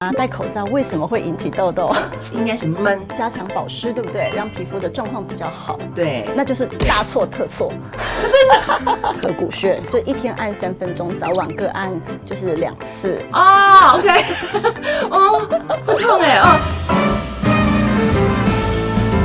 啊，戴口罩为什么会引起痘痘？应该是闷，加强保湿，对不对？让皮肤的状况比较好。对，那就是大错特错。真的？合谷穴就一天按三分钟，早晚各按就是两次。哦，OK。哦，不痛哎哦。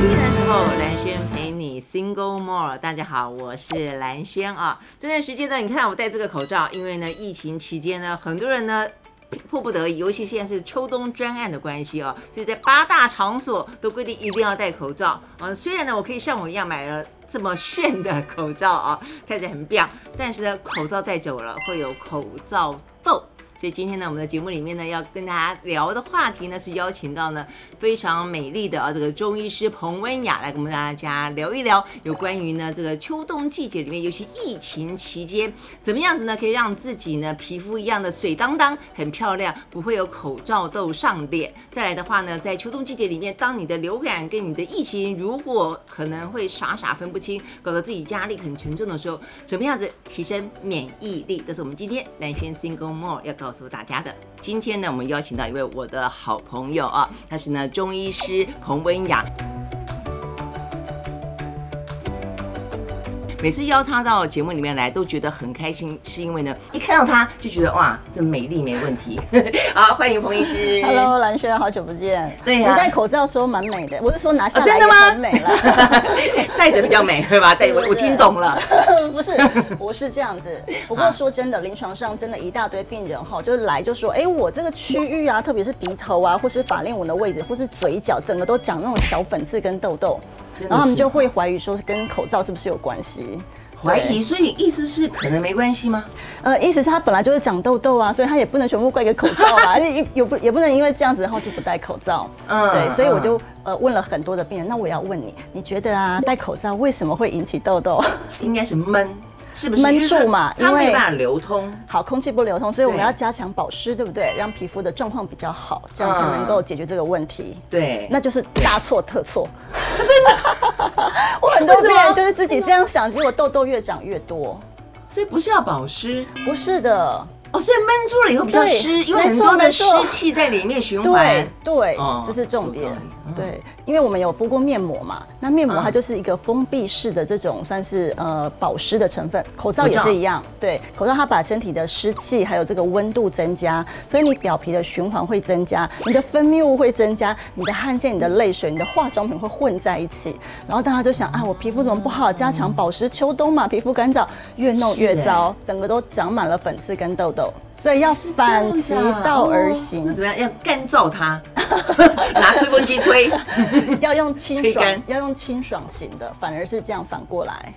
今天的时候，兰萱陪你 Single More。大家好，我是蓝轩啊。这段时间呢，你看我戴这个口罩，因为呢，疫情期间呢，很多人呢。迫不得已，尤其现在是秋冬专案的关系哦，所以在八大场所都规定一定要戴口罩嗯。虽然呢，我可以像我一样买了这么炫的口罩啊，看起来很棒，但是呢，口罩戴久了会有口罩痘。所以今天呢，我们的节目里面呢，要跟大家聊的话题呢，是邀请到呢非常美丽的啊这个中医师彭文雅来跟我们大家聊一聊有关于呢这个秋冬季节里面，尤其疫情期间，怎么样子呢可以让自己呢皮肤一样的水当当很漂亮，不会有口罩痘上脸。再来的话呢，在秋冬季节里面，当你的流感跟你的疫情如果可能会傻傻分不清，搞得自己压力很沉重的时候，怎么样子提升免疫力？这是我们今天兰萱 Single More 要告诉大家的，今天呢，我们邀请到一位我的好朋友啊，他是呢中医师彭文雅。每次邀她到节目里面来，都觉得很开心，是因为呢，一看到她就觉得哇，这美丽没问题。好，欢迎彭医师。Hello，蓝萱，好久不见。对呀、啊，你戴口罩说蛮美的，我是说拿下来、哦、真的吗？很美了，戴着比较美，对吧？戴我我听懂了。不是，不是这样子。不过说真的，临床上真的一大堆病人哈，就是来就说，哎，我这个区域啊，特别是鼻头啊，或是法令纹的位置，或是嘴角，整个都长那种小粉刺跟痘痘。然后他们就会怀疑说，跟口罩是不是有关系？怀疑，所以意思是可能没关系吗？呃，意思是他本来就是长痘痘啊，所以他也不能全部怪给口罩啊，也也不也不能因为这样子然后就不戴口罩。嗯，对，所以我就呃问了很多的病人，那我要问你，你觉得啊戴口罩为什么会引起痘痘？应该是闷。是不是闷住嘛？它没办法流通，好，空气不流通，所以我们要加强保湿，对不对？让皮肤的状况比较好，这样才能够解决这个问题。对，那就是大错特错，真的。我很多病人就是自己这样想，结果痘痘越长越多。所以不是要保湿，不是的。哦，所以闷住了以后比较湿，因为很多的湿气在里面循环。对，对，这是重点。对，因为我们有敷过面膜嘛，那面膜它就是一个封闭式的这种算是呃保湿的成分，口罩也是一样。对，口罩它把身体的湿气还有这个温度增加，所以你表皮的循环会增加，你的分泌物会增加，你的汗腺、你的泪水、你的化妆品会混在一起，然后大家就想啊，我皮肤怎么不好？加强保湿，秋冬嘛，皮肤干燥，越弄越糟，整个都长满了粉刺跟痘痘。所以要反其道而行，那怎么样？要干燥它，拿吹风机吹，要用清爽，要用清爽型的，反而是这样反过来。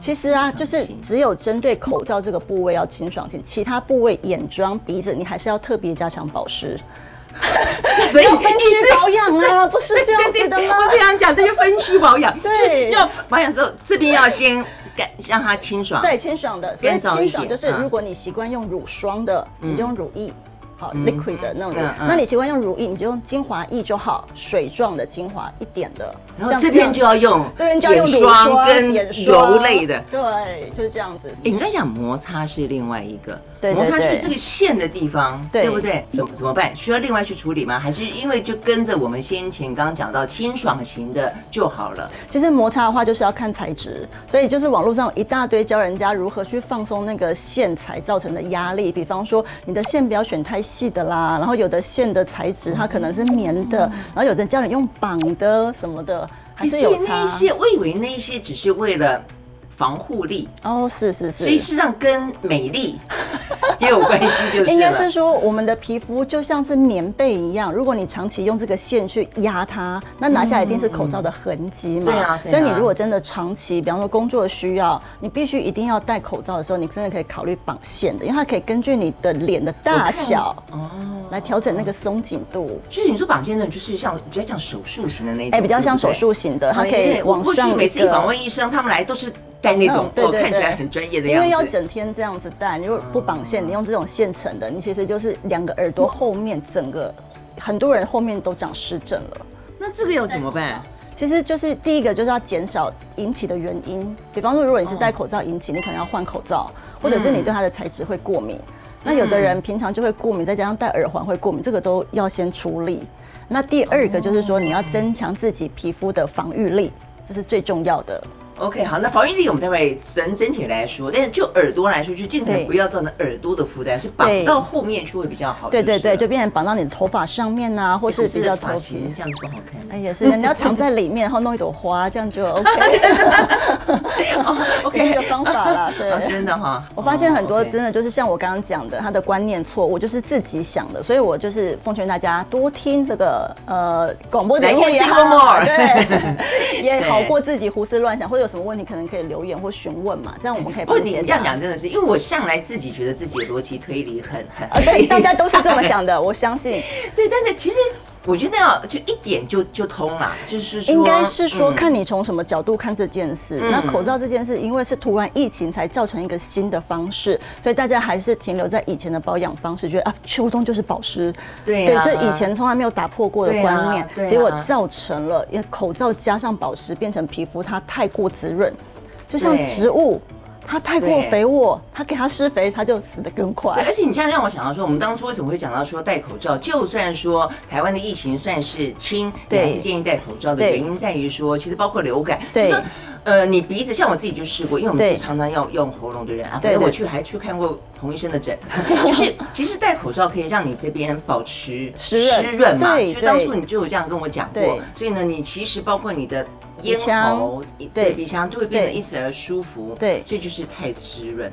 其实啊，就是只有针对口罩这个部位要清爽型，其他部位眼妆、鼻子，你还是要特别加强保湿。所以分区保养啊，不是这样子的吗？我这样讲，这就分区保养。对，要保养的时候，这边要先。让它清爽，对，清爽的，所以清爽就是如果你习惯用乳霜的，嗯、你就用乳液。好，liquid 的那种，那你习惯用乳液，你就用精华液就好，水状的精华一点的。然后这边就要用，这边就要用乳霜跟油类的。对，就是这样子。哎，你刚才讲摩擦是另外一个，对，摩擦就是这个线的地方，对不对？怎么怎么办？需要另外去处理吗？还是因为就跟着我们先前刚刚讲到清爽型的就好了？其实摩擦的话就是要看材质，所以就是网络上有一大堆教人家如何去放松那个线材造成的压力，比方说你的线不要选太细的啦，然后有的线的材质它可能是棉的，然后有的教你用绑的什么的，还是有差。那些我以为那些只是为了。防护力哦，是是是，所以实际上跟美丽 也有关系，就是应该是说我们的皮肤就像是棉被一样，如果你长期用这个线去压它，那拿下来一定是口罩的痕迹嘛。对啊，所以你如果真的长期，比方说工作需要，你必须一定要戴口罩的时候，你真的可以考虑绑线的，因为它可以根据你的脸的大小哦来调整那个松紧度。就是你说绑线的，就是像比较像手术型的那种，哎，比较像手术型的，它可以往上。每次访问医生，他们来都是。戴那种，对对对，看起来很专业的样子。因为要整天这样子戴，你如果不绑线，你用这种现成的，你其实就是两个耳朵后面整个，很多人后面都长湿疹了。那这个要怎么办？其实就是第一个就是要减少引起的原因，比方说如果你是戴口罩引起，你可能要换口罩，或者是你对它的材质会过敏。那有的人平常就会过敏，再加上戴耳环会过敏，这个都要先处理。那第二个就是说，你要增强自己皮肤的防御力，这是最重要的。OK，好，那防御力我们待会整整体来说，但是就耳朵来说，就尽可能不要造成耳朵的负担，所以绑到后面去会比较好。对对对，就变成绑到你的头发上面呐、啊，或是比较头皮，这样子不好看。哎，也是，你要藏在里面，然后弄一朵花，这样就 OK。OK，一个方法啦，对，啊、真的哈。我发现很多真的就是像我刚刚讲的，他的观念错误，就是自己想的，所以我就是奉劝大家多听这个呃广播节目也好，对，也好过自己胡思乱想，或者有什么问题可能可以。留言或询问嘛，这样我们可以解答。你这样讲真的是，因为我向来自己觉得自己的逻辑推理很对，大家都是这么想的，我相信。对，但是其实。我觉得要就一点就就通了，就是说，应该是说看你从什么角度看这件事。嗯、那口罩这件事，因为是突然疫情才造成一个新的方式，所以大家还是停留在以前的保养方式，觉得啊，秋冬就是保湿。对、啊、对，这以前从来没有打破过的观念，结果造成了因为口罩加上保湿，变成皮肤它太过滋润，就像植物。它太过肥沃，它给它施肥，它就死得更快。对，而且你这样让我想到说，我们当初为什么会讲到说戴口罩？就算说台湾的疫情算是轻，对，还是建议戴口罩的原因在于说，其实包括流感，对。呃，你鼻子像我自己就试过，因为我们是常常要用喉咙的人啊。对，我去还去看过彭医生的诊，就是其实戴口罩可以让你这边保持湿润嘛。对，所以当初你就有这样跟我讲过。所以呢，你其实包括你的咽喉、对鼻腔就会变得因此而舒服。对，所以就是太湿润。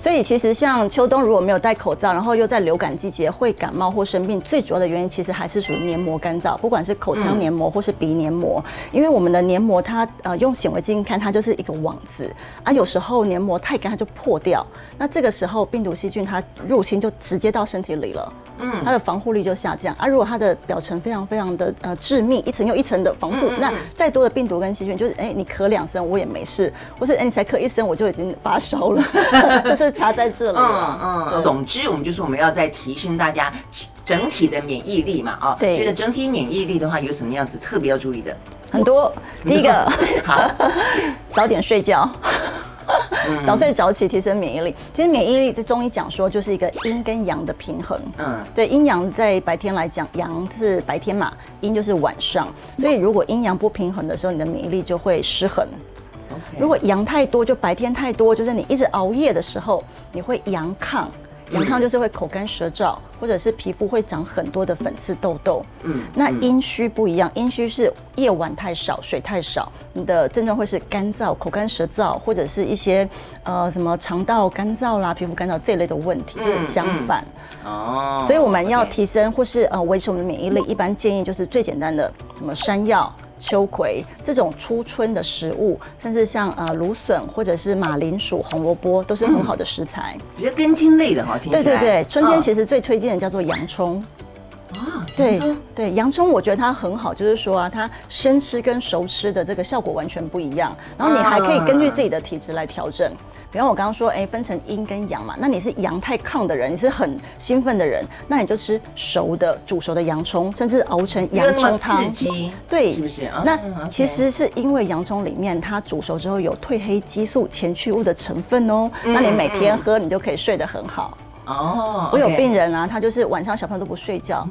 所以其实像秋冬如果没有戴口罩，然后又在流感季节会感冒或生病，最主要的原因其实还是属于黏膜干燥，不管是口腔黏膜或是鼻黏膜，因为我们的黏膜它呃用显微镜看它就是一个网子啊，有时候黏膜太干它就破掉，那这个时候病毒细菌它入侵就直接到身体里了，嗯，它的防护力就下降啊。如果它的表层非常非常的呃致密，一层又一层的防护，那再多的病毒跟细菌就是哎你咳两声我也没事，或是哎你才咳一声我就已经发烧了。就是差在这里。嗯嗯，总之我们就是我们要再提升大家整体的免疫力嘛啊。对。觉得整体免疫力的话，有什么样子特别要注意的？很多。第 一个，好，早点睡觉，早睡早起提升免疫力。其实免疫力在中医讲说就是一个阴跟阳的平衡。嗯。对，阴阳在白天来讲，阳是白天嘛，阴就是晚上。所以如果阴阳不平衡的时候，你的免疫力就会失衡。如果阳太多，就白天太多，就是你一直熬夜的时候，你会阳亢。阳亢就是会口干舌燥，或者是皮肤会长很多的粉刺痘痘。嗯，那阴虚不一样，阴虚是夜晚太少，水太少，你的症状会是干燥、口干舌燥，或者是一些呃什么肠道干燥啦、皮肤干燥这一类的问题，就是相反。哦，所以我们要提升或是呃维持我们的免疫力，一般建议就是最简单的什么山药。秋葵这种初春的食物，甚至像呃芦笋或者是马铃薯、红萝卜，都是很好的食材，嗯、比较根茎类的哈。听起来。对对对，春天其实最推荐的叫做洋葱。啊，对对，洋葱我觉得它很好，就是说啊，它生吃跟熟吃的这个效果完全不一样。然后你还可以根据自己的体质来调整。比方我刚刚说，哎，分成阴跟阳嘛，那你是阳太亢的人，你是很兴奋的人，那你就吃熟的、煮熟的洋葱，甚至熬成洋葱汤。对，是不是？那其实是因为洋葱里面它煮熟之后有褪黑激素前驱物的成分哦，那你每天喝，你就可以睡得很好。哦，oh. 我有病人啊，他就是晚上小朋友都不睡觉，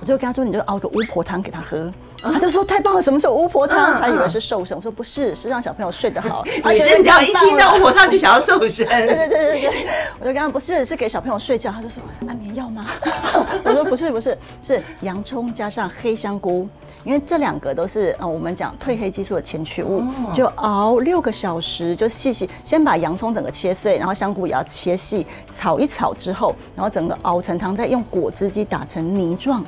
我就跟他说，你就熬个巫婆汤给他喝。他就说太棒了，什么是巫婆汤？他以为是瘦身。我说不是，是让小朋友睡得好。女生只要一听到巫婆汤就想要瘦身。对对对对对，我就跟他不是，是给小朋友睡觉。他就说安眠药吗？我说不是不是，是洋葱加上黑香菇，因为这两个都是呃我们讲褪黑激素的前驱物，就熬六个小时，就细细先把洋葱整个切碎，然后香菇也要切细，炒一炒之后，然后整个熬成汤，再用果汁机打成泥状，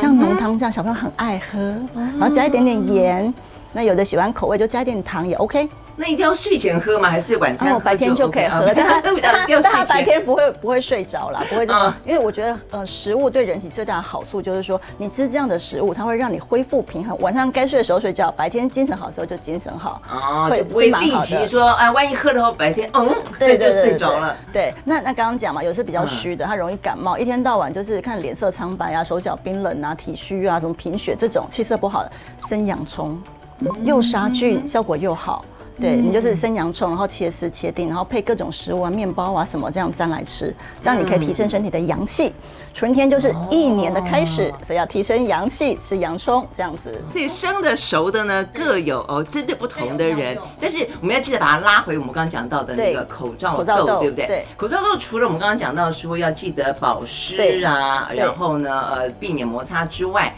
像浓汤这样，小朋友很爱喝。然后加一点点盐，那有的喜欢口味就加一点糖也 OK。那一定要睡前喝吗？还是晚餐哦？白天就可以喝，但他但他白天不会不会睡着啦，不会这样。因为我觉得呃，食物对人体最大的好处就是说，你吃这样的食物，它会让你恢复平衡。晚上该睡的时候睡觉，白天精神好的时候就精神好。哦，就不会立即说哎，万一喝了后白天嗯，对 就睡着了。对，那那刚刚讲嘛，有些比较虚的，他容易感冒，一天到晚就是看脸色苍白啊，手脚冰冷啊，体虚啊，什么贫血这种气色不好的，生洋葱，又杀菌效果又好。对，你就是生洋葱，然后切丝切丁，然后配各种食物啊，面包啊什么这样沾来吃，这样你可以提升身体的阳气。春天就是一年的开始，哦、所以要提升阳气，吃洋葱这样子。这生的熟的呢各有哦针对不同的人，但是我们要记得把它拉回我们刚刚讲到的那个口罩豆，豆对不对？对，口罩豆除了我们刚刚讲到说要记得保湿啊，然后呢呃避免摩擦之外。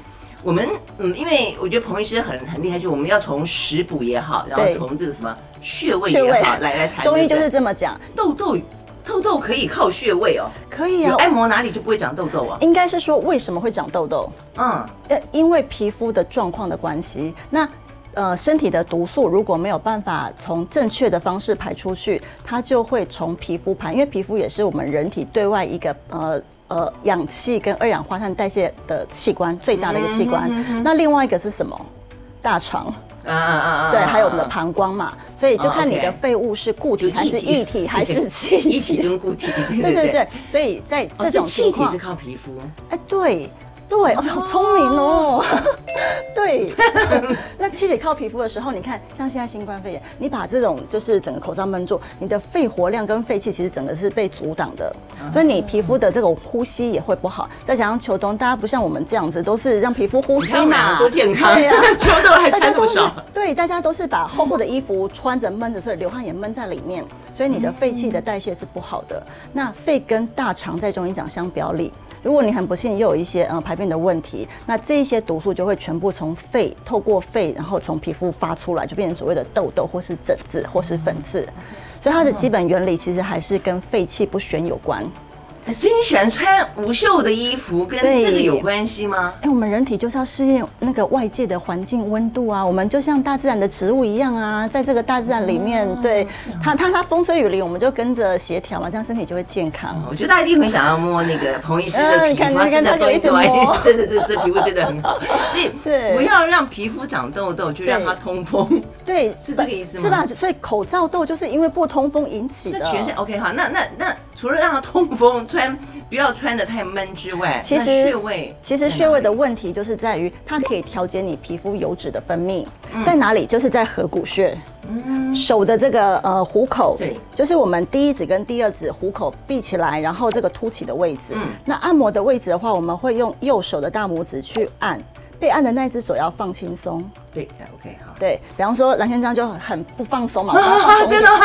我们嗯，因为我觉得彭医师很很厉害，就我们要从食补也好，然后从这个什么穴位也好来 来谈。中医就是这么讲，痘痘痘痘可以靠穴位哦，可以啊，按摩哪里就不会长痘痘啊？应该是说为什么会长痘痘？嗯，呃因为皮肤的状况的关系。那呃，身体的毒素如果没有办法从正确的方式排出去，它就会从皮肤排，因为皮肤也是我们人体对外一个呃。呃，氧气跟二氧化碳代谢的器官最大的一个器官，那另外一个是什么？大肠。啊啊啊！对，还有我们的膀胱嘛，所以就看你的废物是固体还是液体 还是气体。液体跟固体。对对对，对，所以在这种气体是靠皮肤。哎，对。对，哦，好聪明哦。对，那气体靠皮肤的时候，你看，像现在新冠肺炎，你把这种就是整个口罩闷住，你的肺活量跟肺气其实整个是被阻挡的，所以你皮肤的这种呼吸也会不好。再加上秋冬，大家不像我们这样子，都是让皮肤呼吸嘛，多健康。对呀，秋冬还穿多少？对，大家都是把厚厚的衣服穿着闷着，所以流汗也闷在里面，所以你的肺气的代谢是不好的。那肺跟大肠在中医讲相表里。如果你很不幸又有一些呃排便的问题，那这一些毒素就会全部从肺透过肺，然后从皮肤发出来，就变成所谓的痘痘或是疹子或是粉刺。所以它的基本原理其实还是跟肺气不宣有关。所以你喜欢穿无袖的衣服，跟这个有关系吗？哎，我们人体就是要适应那个外界的环境温度啊，我们就像大自然的植物一样啊，在这个大自然里面，哦、对它它它风吹雨淋，我们就跟着协调嘛，这样身体就会健康。我觉得大家一定很想要摸那个彭医师的皮肤，真的对对，真的这这皮肤真的很好。所以 不要让皮肤长痘痘，就让它通风。对，是这个意思吗？是吧？所以口罩痘就是因为不通风引起的。那全身 OK 好，那那那除了让它通风。穿不要穿的太闷之外，其实穴位其实穴位的问题就是在于它可以调节你皮肤油脂的分泌，在哪里？就是在合谷穴，嗯，手的这个呃虎口，对，就是我们第一指跟第二指虎口闭起来，然后这个凸起的位置。嗯，那按摩的位置的话，我们会用右手的大拇指去按。被按的那只手要放轻松，对，OK，好。对，比方说蓝轩这样就很不放松嘛，真的吗？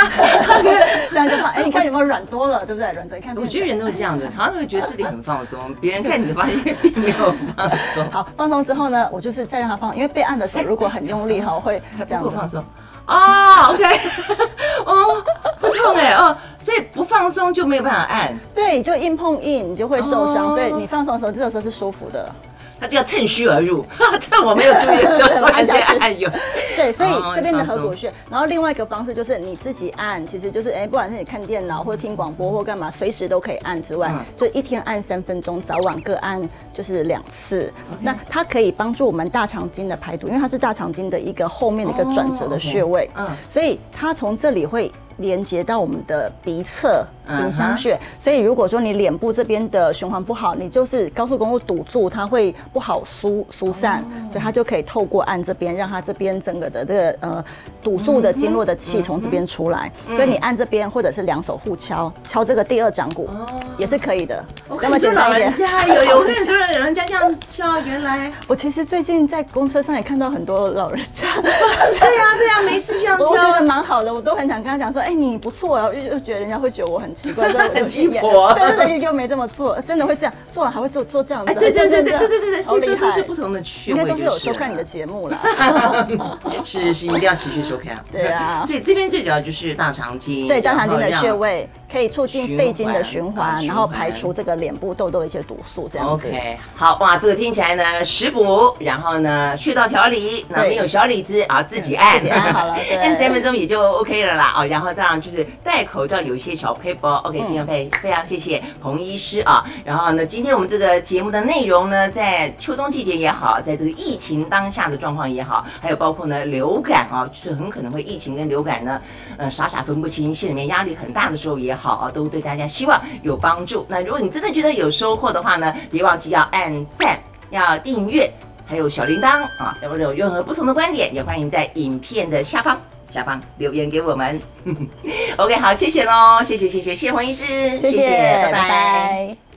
这样就放，哎，你看有没有软多了，对不对？软多，你看。我觉得人都是这样子，常常会觉得自己很放松，别人看你的发现并没有放松。好，放松之后呢，我就是再让他放，因为被按的手如果很用力哈，会这样子放松。哦，OK，哦，不痛哎，哦，所以不放松就没有办法按。对，就硬碰硬，你就会受伤，所以你放松的时候，这个时候是舒服的。他就要趁虚而入，趁我没有注意的时候按下去按钮。对，所以这边的合谷穴，然后另外一个方式就是你自己按，其实就是哎，不管是你看电脑或者听广播或干嘛，随时都可以按之外，就一天按三分钟，早晚各按就是两次。那它可以帮助我们大肠经的排毒，因为它是大肠经的一个后面的一个转折的穴位，嗯，所以它从这里会。连接到我们的鼻侧鼻腔穴，uh huh. 所以如果说你脸部这边的循环不好，你就是高速公路堵住，它会不好疏疏散，oh. 所以它就可以透过按这边，让它这边整个的这个呃堵住的经络的气从这边出来。Uh. 所以你按这边，或者是两手互敲，敲这个第二掌骨，oh. 也是可以的。那么简单一点。老人家有有很多人，老人家这样敲，原来我其实最近在公车上也看到很多老人家。对呀对呀，没事这样敲，我觉得蛮好的，我都很想跟他讲说，哎、欸，你不错啊，又又觉得人家会觉得我很奇怪，很鸡婆，但是 又没这么做，真的会这样做完还会做做这样子。哎，对对对对对对对，好厉害，都是不同的穴位，应该都是有收看你的节目啦。是是，一定要持续收看。对啊，所以这边最主要就是大肠经，对大肠经的穴位可以促进肺经的循环，然后排除这个脸部痘痘的一些毒素，这样子。OK，好哇，这个听起来呢，食补，然后呢，穴道调理，那边有小李子啊，自己按，自己按好了，按三分钟也就 OK 了啦。哦，然后当然就是戴口罩有一些小 paper。OK，今天非非常谢谢彭医师啊。然后呢，今天我们这个节目的内容呢，在秋冬季节也好，在这个疫情当下的状况也好，还有包括呢流感啊，就是很可能会疫情跟流感呢，呃，傻傻分不清，心里面压力很大的时候也好啊，都对大家希望有帮助。那如果你真的觉得有收获的话呢，别忘记要按赞，要订阅，还有小铃铛啊。如果有任何不同的观点，也欢迎在影片的下方。下方留言给我们。OK，好，谢谢喽，谢谢谢谢谢黄医师，谢谢。拜拜。